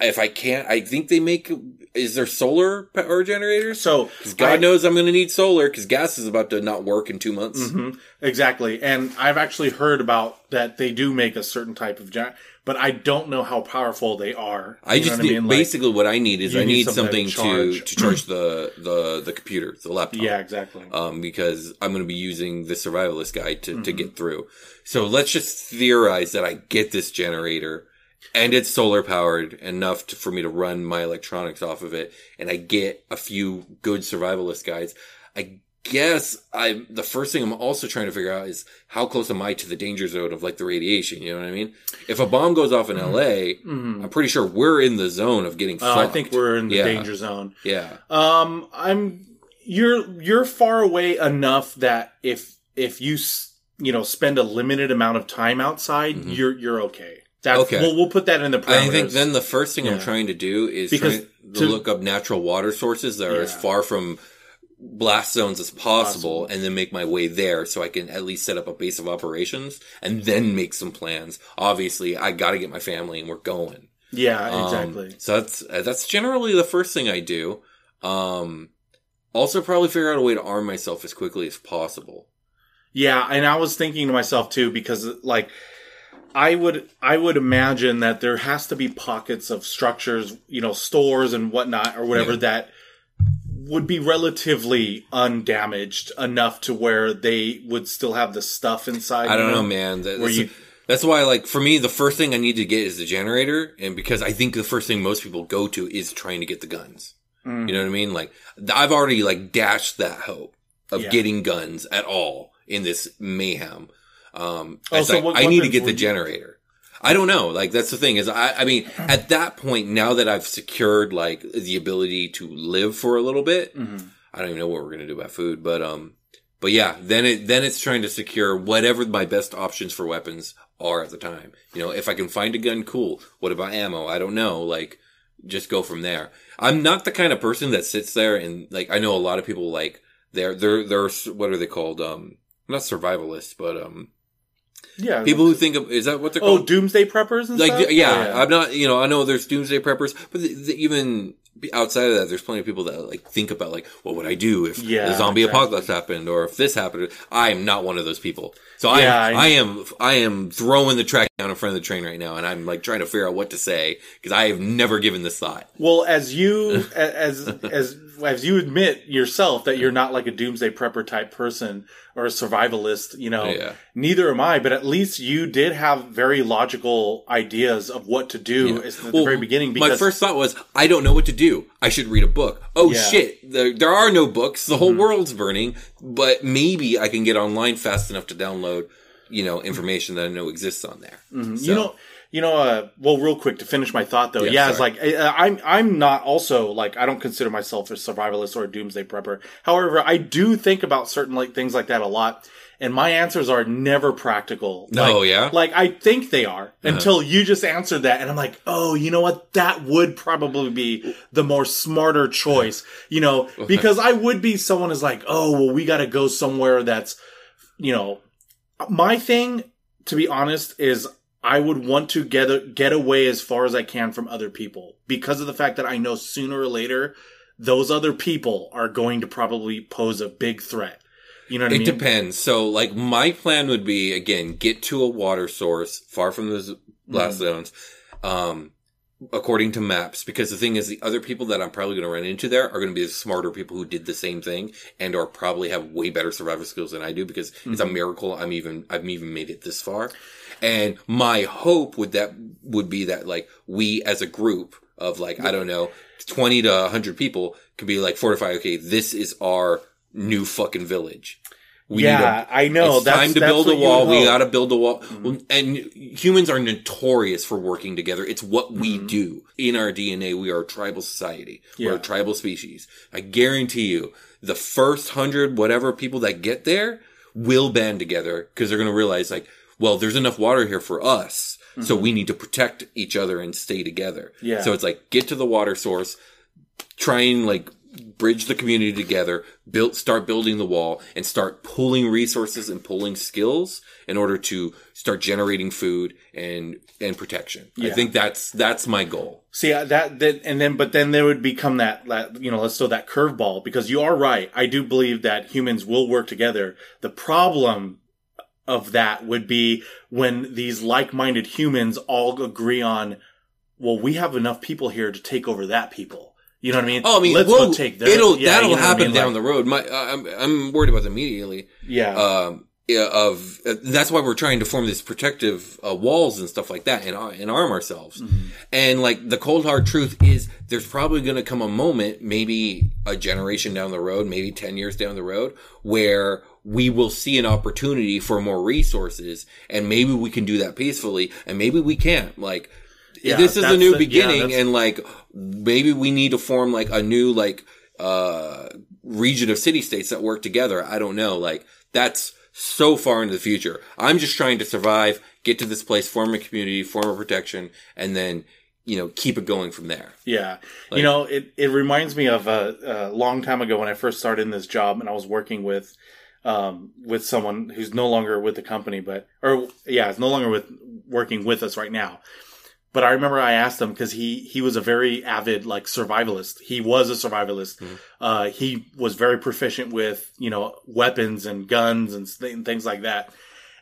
If I can't, I think they make. Is there solar power generators? So, Because God I- knows I'm going to need solar because gas is about to not work in two months. Mhm, exactly. And I've actually heard about that they do make a certain type of gen, but I don't know how powerful they are. I just what need, mean? Like, basically what I need is I need need something something to to charge. to charge the the the computer, the laptop. yeah, exactly. Um, because I'm going to be using the survivalist guide to, Mm-hmm. to get through. So let's just theorize that I get this generator and it's solar powered enough to, for me to run my electronics off of it. And I get a few good survivalist guides. I guess I, the first thing I'm also trying to figure out is how close am I to the danger zone of like the radiation? You know what I mean? If a bomb goes off in LA, Mhm. I'm pretty sure we're in the zone of getting Uh, I think we're in the Yeah. danger zone. yeah. Um, I'm you're you're far away enough that if if you you know spend a limited amount of time outside, you're you're okay. That's. Okay. We'll, we'll put that in the parameters. I think then the first thing I'm trying to do is Because to, to- look up natural water sources that are as far from blast zones as possible, Possible. and then make my way there so I can at least set up a base of operations and then make some plans. Obviously, I got to get my family and we're going. yeah, Um, exactly. so that's uh, that's generally the first thing I do. Um, also, probably figure out a way to arm myself as quickly as possible. Yeah, and I was thinking to myself too because like I would I would imagine that there has to be pockets of structures, you know, stores and whatnot or whatever Yeah. that would be relatively undamaged enough to where they would still have the stuff inside. I don't know, man. That, that's, you- that's why, like, for me, the first thing I need to get is the generator, and because I think the first thing most people go to is trying to get the guns. Mm. You know what I mean? Like, I've already like dashed that hope of Yeah. getting guns at all in this mayhem. Um, Oh, so like, what I need to get the generator. I don't know. Like, that's the thing is, I, I mean, at that point, now that I've secured like the ability to live for a little bit, Mhm. I don't even know what we're gonna do about food, but um, but yeah, then it then it's trying to secure whatever my best options for weapons are at the time. You know, if I can find a gun, cool. What about ammo? I don't know. Like, just go from there. I'm not the kind of person that sits there and like I know a lot of people like they're they're they're what are they called? Um, not survivalists, but um, Yeah. people who think of is that what they're oh, called? Oh, doomsday preppers and like stuff? Oh, yeah, I'm not you know I know there's doomsday preppers, but the, the, even outside of that, there's plenty of people that like think about like what would I do if Yeah, the zombie exactly. apocalypse happened or if this happened. I am not one of those people. So Yeah, I, am, I- I am I am throwing the track down in front of the train right now, and I'm like trying to figure out what to say because I have never given this thought. Well, as you as as as you admit yourself that you're not like a doomsday prepper type person or a survivalist, you know, Yeah. neither am I. But at least you did have very logical ideas of what to do Yeah. at the very beginning. my Because first thought was, I don't know what to do. I should read a book. Oh Yeah. Mm-hmm. shit, there, there are no books. The whole world's burning. But maybe I can get online fast enough to download, you know, information that I know exists on there. Mm-hmm. you know, you know, uh, well, real quick to finish my thought though, Yeah, yeah, it's like uh, I'm I'm not also like I don't consider myself a survivalist or a doomsday prepper. However, I do think about certain like things like that a lot. And my answers are never practical. Like, Oh, yeah? Like I think they are Uh-huh. until you just answered that, and I'm like, oh, you know what? That would probably be the more smarter choice. You know, because I would be someone is like, oh, well, we got to go somewhere that's, you know, my thing, to be honest, is I would want to get get away as far as I can from other people because of the fact that I know sooner or later those other people are going to probably pose a big threat. You know what I mean? It depends. So, like, my plan would be again get to a water source far from those blast Mm-hmm. zones, um, according to maps. Because the thing is, the other people that I'm probably going to run into there are going to be the smarter people who did the same thing and or probably have way better survival skills than I do. Because it's Mm-hmm. a miracle I'm even I've even made it this far. And my hope would that would be that like we as a group of like I don't know twenty to hundred people could be like fortify. Okay, this is our new fucking village. We Yeah, I know. It's That's- time to that's build a wall. We got to build a wall. Mm-hmm. Well, And humans are notorious for working together. It's what we mm-hmm. do in our DNA. We are a tribal society. We're a tribal species. I guarantee you, the first hundred whatever people that get there will band together because they're going to realize like, well, there's enough water here for us. So we need to protect each other and stay together. Yeah. So it's like, get to the water source, try and like bridge the community together, build, start building the wall and start pulling resources and pulling skills in order to start generating food and, and protection. I think that's, that's my goal. See uh, that that and then but then there would become that that you know let's throw that curveball because you are right. I do believe that humans will work together. The problem of that would be when these like-minded humans all agree on, well, we have enough people here to take over that people. You know what I mean? Oh, I mean, let's well, go take their, it'll, yeah, that'll you know what I happen mean? down Like, the road. My, I'm, I'm worried about immediately. yeah. um, of uh, that's why we're trying to form these protective uh, walls and stuff like that and, uh, and arm ourselves. And like the cold hard truth is there's probably going to come a moment, maybe a generation down the road, maybe 10 years down the road where we will see an opportunity for more resources and maybe we can do that peacefully and maybe we can't. Like Yeah, this is a new the- beginning that's- and like maybe we need to form like a new like uh region of city states that work together. I don't know. Like that's so far into the future. I'm just trying to survive, get to this place, form a community, form a protection, and then, you know, keep it going from there. Yeah. Like- you know, it, it reminds me of a, a long time ago when I first started in this job and I was working with, um, with someone who's no longer with the company, but, or yeah, is no longer with, working with us right now. But I remember I asked him because he, he was a very avid, like, survivalist. He was a survivalist. Mhm. Uh, he was very proficient with, you know, weapons and guns and th- things like that.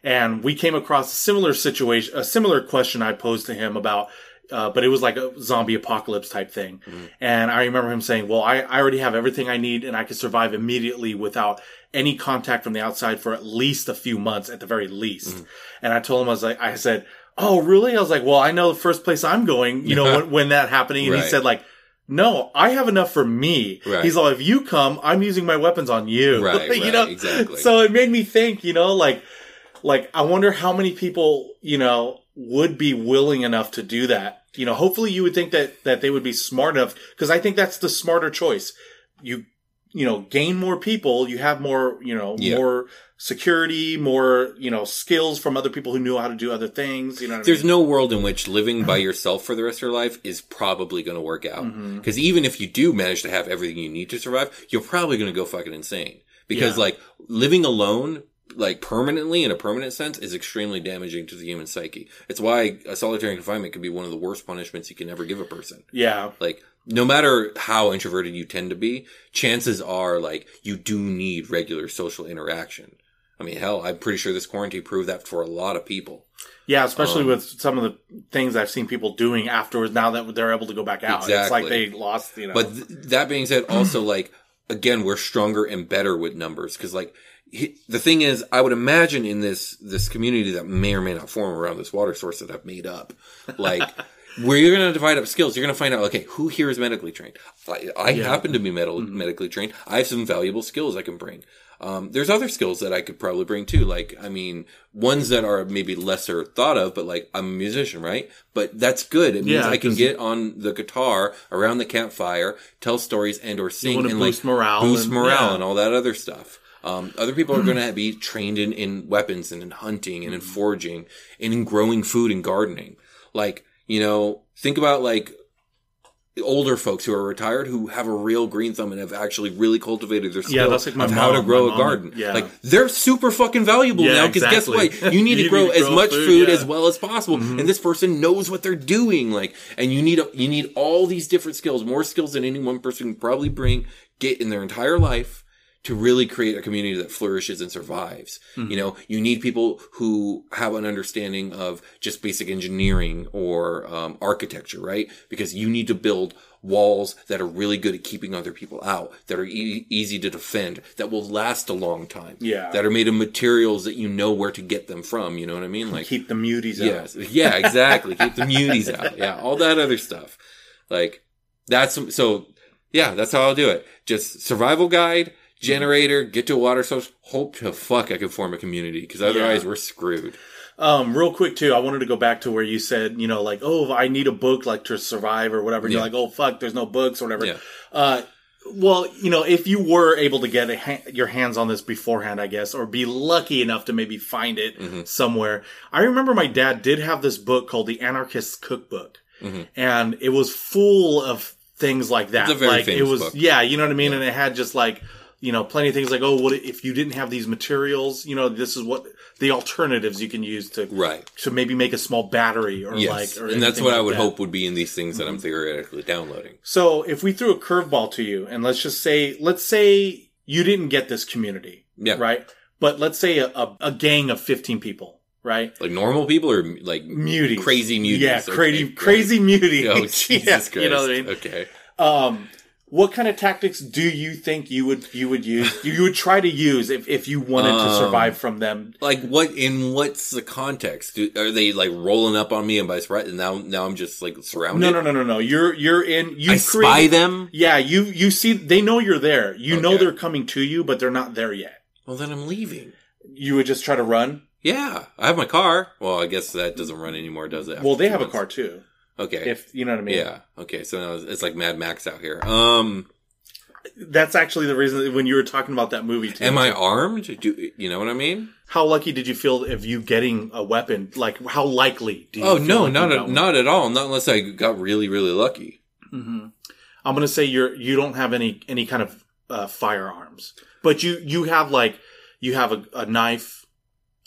And we came across a similar situation, a similar question I posed to him about, uh, but it was like a zombie apocalypse type thing. And I remember him saying, well, I, I already have everything I need and I can survive immediately without any contact from the outside for at least a few months at the very least. And I told him, I was like, I said, Oh, really? I was like, well, I know the first place I'm going, you know, when, when that happening. And he said like, no, I have enough for me. Right. He's like, if you come, I'm using my weapons on you. Right, you right, know? exactly. So it made me think, you know, like, like, I wonder how many people, you know, would be willing enough to do that. You know, hopefully you would think that, that they would be smart enough because I think that's the smarter choice. You, you know, gain more people, you have more, you know, Yeah. more security, more, you know, skills from other people who know how to do other things. You know, what I There's mean? no world in which living by yourself for the rest of your life is probably going to work out. Mm-hmm. Because even if you do manage to have everything you need to survive, you're probably going to go fucking insane. Because Yeah. like living alone, like permanently in a permanent sense is extremely damaging to the human psyche. It's why a solitary confinement can be one of the worst punishments you can ever give a person. yeah. Like, no matter how introverted you tend to be, chances are like you do need regular social interaction. I mean, hell, I'm pretty sure this quarantine proved that for a lot of people. Yeah, especially Um, with some of the things I've seen people doing afterwards now that they're able to go back out. It's like they lost, you know. But th- that being said, also like again, we're stronger and better with numbers because like he, the thing is, I would imagine in this this community that may or may not form around this water source that I've made up, like. Where you're going to divide up skills, you're going to find out, okay, who here is medically trained? I, I happen to be medical, medically trained. I have some valuable skills I can bring. Um, there's other skills that I could probably bring too. Like, I mean, ones that are maybe lesser thought of, but like, I'm a musician, right? But that's good. It means Yeah, I can get on the guitar around the campfire, tell stories and or sing and boost like morale boost and- morale yeah. and all that other stuff. Um, other people are going to be trained in, in weapons and in hunting and in Mm-hmm. foraging and in growing food and gardening. Like, you know, think about like older folks who are retired who have a real green thumb and have actually really cultivated their skill that's like my of how to grow a mom, garden. yeah. Like they're super fucking valuable Yeah, now because exactly. guess what? You need You to need grow to as grow much food, food yeah. as well as possible, and this person knows what they're doing. Like, and you need a, you need all these different skills, more skills than any one person can probably bring, get in their entire life to really create a community that flourishes and survives. You know, you need people who have an understanding of just basic engineering or um, architecture, right? Because you need to build walls that are really good at keeping other people out, that are e- easy to defend, that will last a long time. Yeah. That are made of materials that you know where to get them from. You know what I mean? Like, keep the muties Yes. out. Yeah, exactly. Keep the muties out. Yeah. All that other stuff. Like that's, so yeah, that's how I'll do it. Just survival guide, generator, get to a water source, hope to fuck I can form a community because otherwise we're screwed. Um, real quick too, I wanted to go back to where you said, you know, like, oh, I need a book like to survive or whatever. And Yeah. You're like, oh fuck, there's no books or whatever. Yeah. Uh, well, you know, if you were able to get a ha- your hands on this beforehand, I guess, or be lucky enough to maybe find it Mm-hmm. somewhere. I remember my dad did have this book called The Anarchist's Cookbook, and it was full of things like that. Mm-hmm. It's a very like it was, book. yeah, you know what I mean. And it had just like, you know, plenty of things like, oh, what if you didn't have these materials? You know, this is what the alternatives you can use to Right. to maybe make a small battery or Yes. like, or and that's what I would that. Mm-hmm. hope would be in these things that I'm theoretically downloading. So if we threw a curveball to you, and let's just say, let's say you didn't get this community, Yeah. right? But let's say a, a, a gang of fifteen people, right? Like normal people or like Muties, crazy muties. yeah, Okay, crazy, crazy muties. Oh, Jesus Yeah, Christ. You know what I mean? Okay. Um, what kind of tactics do you think you would you would use? you would try to use if, if you wanted to Um, survive from them? Like what in what's the context? Do, are they like rolling up on me and by surprise? And now now I'm just like surrounded. No, no, no, no, no. You're you're in. You I spy them. Yeah, you you see. They know you're there. You know they're coming to you, but they're not there yet. Well, then I'm leaving. You would just try to run. Yeah, I have my car. Well, I guess that doesn't run anymore, does it? Well, they have a car too. Okay. If you know what I mean. yeah. Okay. So now it's like Mad Max out here. Um, That's actually the reason that when you were talking about that movie too. am I armed? Do you know what I mean? How lucky did you feel of you getting a weapon? Like how likely? Do you Oh no, like not at, not at all. Not unless I got really really lucky. I'm gonna say you're you don't have any any kind of uh, firearms, but you you have like you have a, a knife.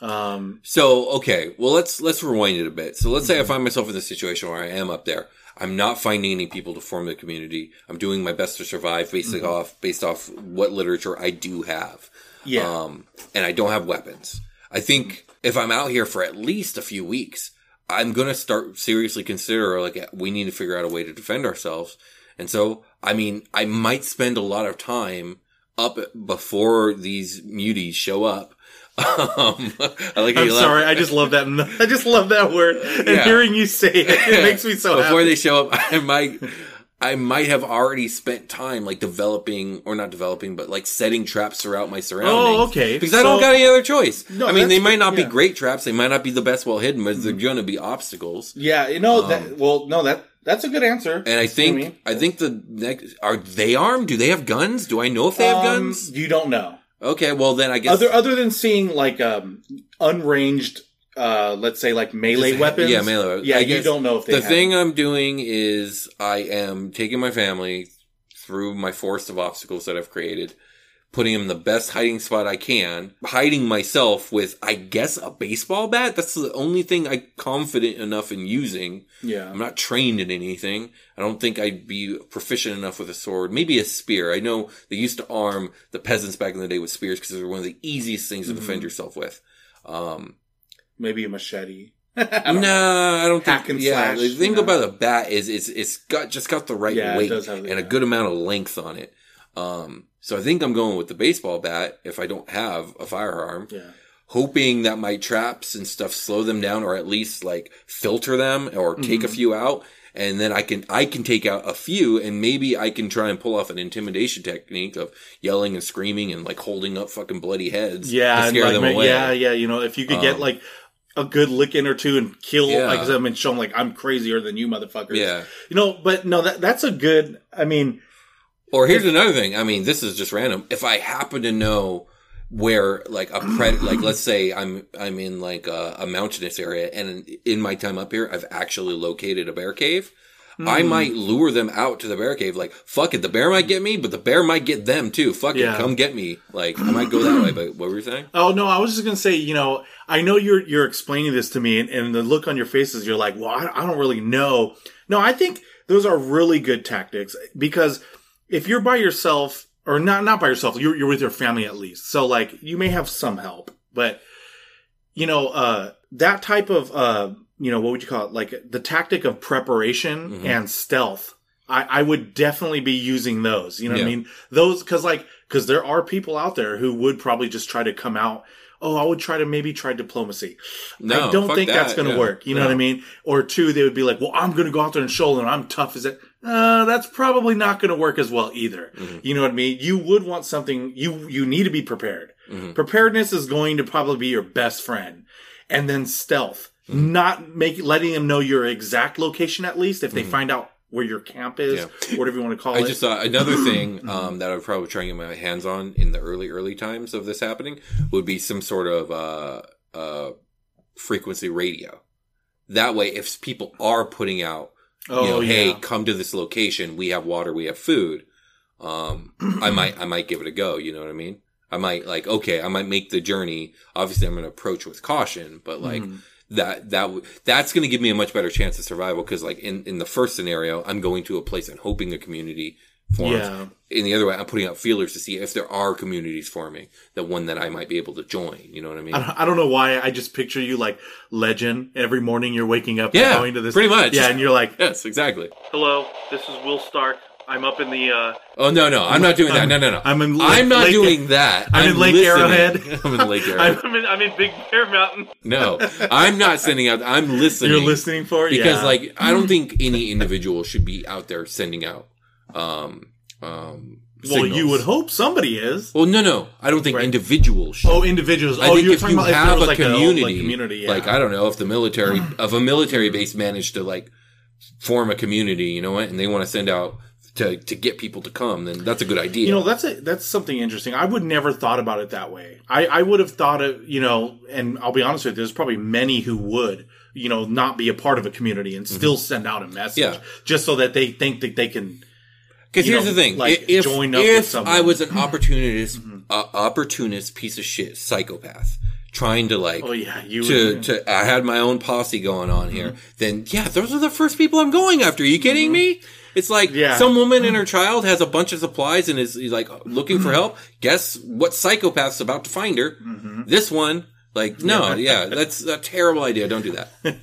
Um, So okay, well let's let's rewind it a bit. So let's say I find myself in the situation where I am up there. I'm not finding any people to form the community. I'm doing my best to survive based off based off what literature I do have. yeah, Um, and I don't have weapons. I think if I'm out here for at least a few weeks, I'm gonna start seriously consider like we need to figure out a way to defend ourselves. And so, I mean, I might spend a lot of time up before these muties show up. Um, I like I'm sorry. I just love that. I just love that word, and Yeah. hearing you say it, it makes me so before happy. they show up i might i might have already spent time like developing or not developing but like setting traps throughout my surroundings Oh, okay. because i don't got any other choice No, i mean they might not be yeah. Mm-hmm. great traps they might not be the best well hidden but they're going to be obstacles yeah, you know Um, that. Well, no, that that's a good answer. and i think mean? i think the next are they armed do they have guns do i know if they have Um, guns You don't know. Okay well then i guess Other other than seeing like um unranged, uh, let's say like melee weapons. yeah melee weapons. Yeah, I you guess don't know if they. the have thing i'm doing is i am taking my family through my forest of obstacles that i've created putting him in the best hiding spot i can hiding myself with i guess a baseball bat that's the only thing i'm confident enough in using Yeah. i'm not trained in anything i don't think i'd be proficient enough with a sword maybe a spear i know they used to arm the peasants back in the day with spears because they were one of the easiest things to Mm-hmm. defend yourself with um, Maybe a machete. no, I don't Hack think. yeah, slash, the thing know? about a bat is it's it's got just got the right Yeah, weight and a good amount of length on it. Um, so I think I'm going with the baseball bat if I don't have a firearm, Yeah. hoping that my traps and stuff slow them down or at least like filter them or take a Mm-hmm. few out. And then I can, I can take out a few and maybe I can try and pull off an intimidation technique of yelling and screaming and like holding up fucking bloody heads Yeah, to scare like, them away. yeah, yeah. You know, if you could get Um, like a good licking or two and kill Yeah. like them and show them like I'm crazier than you, motherfuckers. Yeah. You know, but no, that that's a good. I mean, Or here's another thing. I mean, this is just random. If I happen to know where like a pred, like let's say I'm I'm in like a, a mountainous area, and in my time up here, I've actually located a bear cave. Hmm. I might lure them out to the bear cave. Like, fuck it, the bear might get me, but the bear might get them too. Fuck Yeah. it, come get me. Like, I might go that way. But what were you saying? oh no, I was just gonna say, you know, I know you're you're explaining this to me, and, and the look on your faces, you're like, well, I, I don't really know. No, I think those are really good tactics because if you're by yourself or not not by yourself, you're you're with your family at least. So like you may have some help, but you know, uh, that type of, uh, you know, what would you call it? Like the tactic of preparation Mhm. and stealth. I, I would definitely be using those. You know what I mean? Those, cause like, because there are people out there who would probably just try to come out. Oh, I would try to maybe try diplomacy. No, I don't think that's going to yeah. work. You know No. what I mean? Or two, they would be like, well, I'm going to go out there and show them I'm tough as it. Uh, that's probably not going to work as well either. Mm-hmm. You know what I mean? You would want something, you, you need to be prepared. Mm-hmm. Preparedness is going to probably be your best friend. And then stealth, Mm-hmm. not make, letting them know your exact location at least if they find out where your camp is, Mm-hmm. Yeah. whatever you want to call I it. I just thought another thing um, that I would probably try and get my hands on in the early, early times of this happening would be some sort of uh, uh, frequency radio. That way, if people are putting out, oh, you know, hey, yeah. come to this location, we have water, we have food, um, I might, I might give it a go. You know what I mean? I might like, okay, I might make the journey. Obviously, I'm going to approach with caution, but like Mm-hmm. that, that, w- that's going to give me a much better chance of survival. Cause like in, in the first scenario, I'm going to a place and hoping a community forms. Yeah. In the other way, I'm putting out feelers to see if there are communities forming, the one that I might be able to join. You know what I mean? I don't, know why I just picture you like legend. Every morning you're waking up Yeah, and going to this. pretty much. Yeah, and you're like, yes, exactly. hello, this is Will Stark. I'm up in the, uh, Oh no, no, I'm not doing that. No, no, no. I'm in I'm Lake- not Lake- doing that. I'm in Lake listening. Arrowhead. I'm in Lake Arrowhead. I'm in, I'm in Big Bear Mountain. No, I'm not sending out. I'm listening. You're listening for it? because, Yeah. like, I don't think any individual should be out there sending out. Um, um. Well, you would hope somebody is. Well, no, no. I don't think Right. individuals should. Oh, individuals. I oh, think you're if talking you about if have was a like a community, like community, yeah. like I don't know if the military, if a military base managed to like form a community, you know what, and they want to send out to to get people to come, then that's a good idea. You know, that's a, that's something interesting. I would never thought about it that way. I, I would have thought of, you know, and I'll be honest with you, there's probably many who would, you know, not be a part of a community and still send out a message Mm-hmm. Yeah. just so that they think that they can. Because here's the thing: like, if if. I was an opportunist, uh, opportunist piece of shit, psychopath, trying to like Oh yeah, you to would, to I had my own posse going on here, then yeah, those are the first people I'm going after. Are you kidding me? It's like Yeah. some woman and her child has a bunch of supplies and is, is like looking for help. Guess what psychopath's about to find her? This one. Like, no, yeah, that's a terrible idea. Don't do that.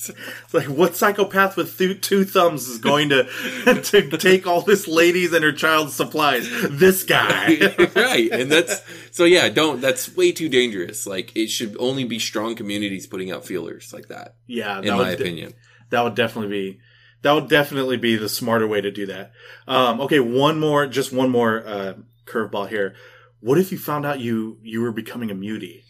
It's like what psychopath with th- two thumbs is going to to take all this lady's and her child's supplies? This guy. right. And that's, so yeah, don't, that's way too dangerous. Like, it should only be strong communities putting out feelers like that, yeah, in that my would, opinion. That would definitely be that would definitely be the smarter way to do that. Um, okay, one more, just one more uh, curveball here. What if you found out you you were becoming a mutie?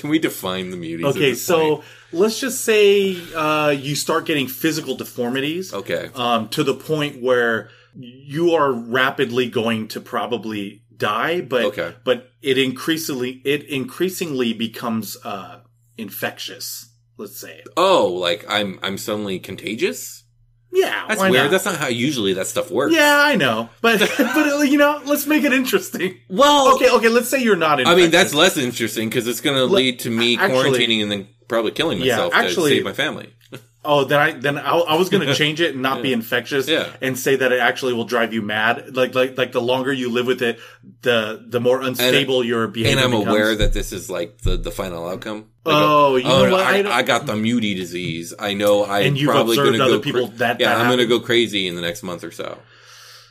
Can we define the muties? Okay, so point? let's just say uh, you start getting physical deformities. okay. um, to the point where you are rapidly going to probably die, but Okay. but it increasingly it increasingly becomes uh, infectious. Let's say, Oh, like I'm, I'm suddenly contagious? Yeah, That's weird. not? That's not how usually that stuff works. yeah, I know, but but uh, you know, let's make it interesting. Well, Okay, okay, let's say you're not. I mean, that's less interesting because it's going to lead to me actually- quarantining and then probably killing Yeah, myself actually- to save my family. Oh, then I then I, I was going to change it and not be infectious, Yeah. and say that it actually will drive you mad. Like like like the longer you live with it, the the more unstable your behavior. And I'm becomes. aware that this is like the, the final outcome. Like, Oh, you know what? I I, I got the muty disease. I know I'm And you've probably observed to other go. people cra- that- yeah, that I'm going to go crazy in the next month or so.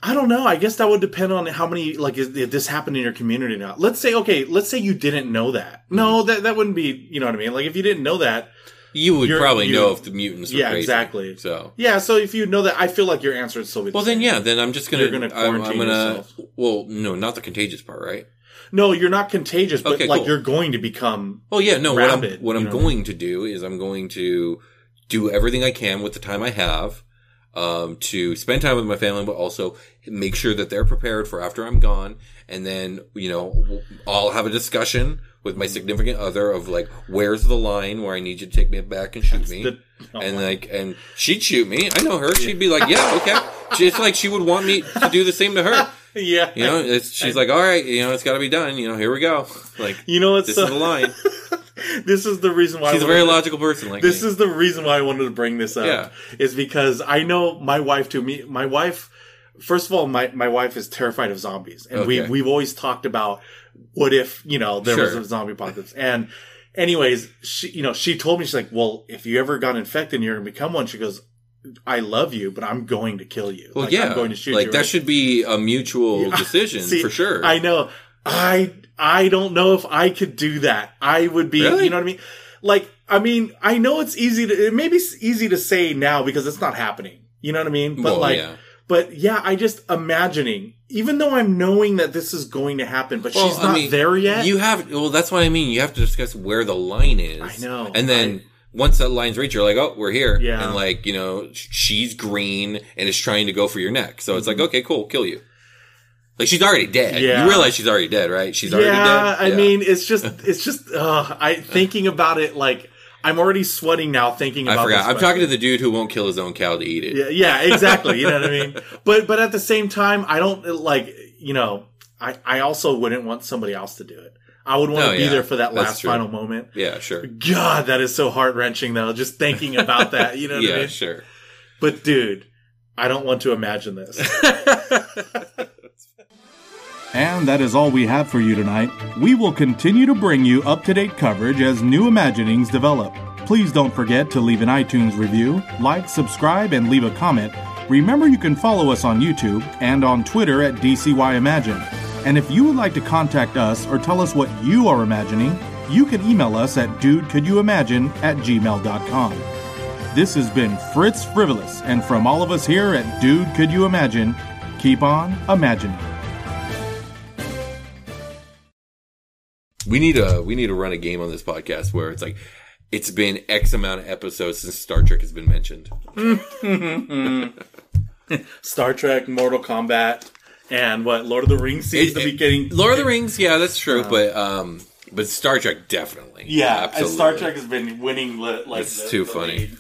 I don't know. I guess that would depend on how many like is, if this happened in your community now. Let's say okay, let's say you didn't know that. Mm-hmm. No, that that wouldn't be. You know what I mean? Like if you didn't know that, You would probably you- know if the mutants. Were yeah, crazy. exactly. So. yeah. So if you know that, I feel like your answer is still be. the Well, then yeah, then I'm just gonna. You're gonna I'm, I'm quarantine gonna. yourself. Well, no, not the contagious part, right? No, you're not contagious, but Okay, like cool. you're going to become. Oh yeah, no. Rabid, what I'm what I'm going to do is I'm going to do everything I can with the time I have um, to spend time with my family, but also make sure that they're prepared for after I'm gone. And then you know I'll have a discussion with my significant other of like, where's the line where I need you to take me back and shoot me. the- oh and like, and she'd shoot me. I know her. She'd be like, "Yeah, okay." Just like she would want me to do the same to her. Yeah, You know, it's, she's like, "All right, you know, it's got to be done." You know, here we go. Like, You know what's this so, is the line. this is the reason why She's I a very to- logical person. Like This me. is the reason why I wanted to bring this up. Yeah. Is because I know my wife to me my wife first of all my, my wife is terrified of zombies. And we Okay. we've always talked about what if, you know, there was a zombie apocalypse. And anyways, she you know, she told me she's like, Well, if you ever got infected and you're gonna become one, she goes, I love you, but I'm going to kill you. Well, Like, yeah, I'm going to shoot like you. Like that right? should be a mutual decision See, for sure. I know. I I don't know if I could do that. I would be. Really? You know what I mean? Like, I mean, I know it's easy to. It may be easy to say now because it's not happening. You know what I mean? But Well, like, yeah. but yeah, I just imagining. Even though I'm knowing that this is going to happen, but Well, she's I not mean, there yet. You have well, that's what I mean. You have to discuss where the line is. I know. and then. Once that line's reached, you're like, oh, we're here. Yeah. And like, you know, she's green and is trying to go for your neck. So it's Mm-hmm. like, okay, cool, kill you. Like she's already dead. Yeah. You realize she's already dead, right? She's already yeah, dead. I mean, it's just, it's just. Uh, I thinking about it like I'm already sweating now thinking about. I forgot. I'm talking to the dude who won't kill his own cow to eat it. Yeah, yeah, exactly. You know what I mean? But but at the same time, I don't like you know. I I also wouldn't want somebody else to do it. I would want No, oh, to be yeah, there for that that's last true. final moment. Yeah, sure. God, that is so heart wrenching though. Just thinking about that, you know what I yeah, mean? sure. But dude, I don't want to imagine this. And that is all we have for you tonight. We will continue to bring you up to date coverage as new imaginings develop. Please don't forget to leave an iTunes review, like, subscribe, and leave a comment. Remember, you can follow us on YouTube and on Twitter at DCY Imagine. And if you would like to contact us or tell us what you are imagining, you can email us at dudecouldyoumagine at gmail.com. This has been Fritz Frivolous, and from all of us here at Dude Could You Imagine, keep on imagining. We need a we need to run a game on this podcast where it's like it's been X amount of episodes since Star Trek has been mentioned. Star Trek, Mortal Kombat, and what Lord of the Rings seems It- to be getting. Lord of the Rings, yeah, that's true, but um, but Star Trek definitely, Yeah, and. Star Trek has been winning li- like It's the- too the funny. lead.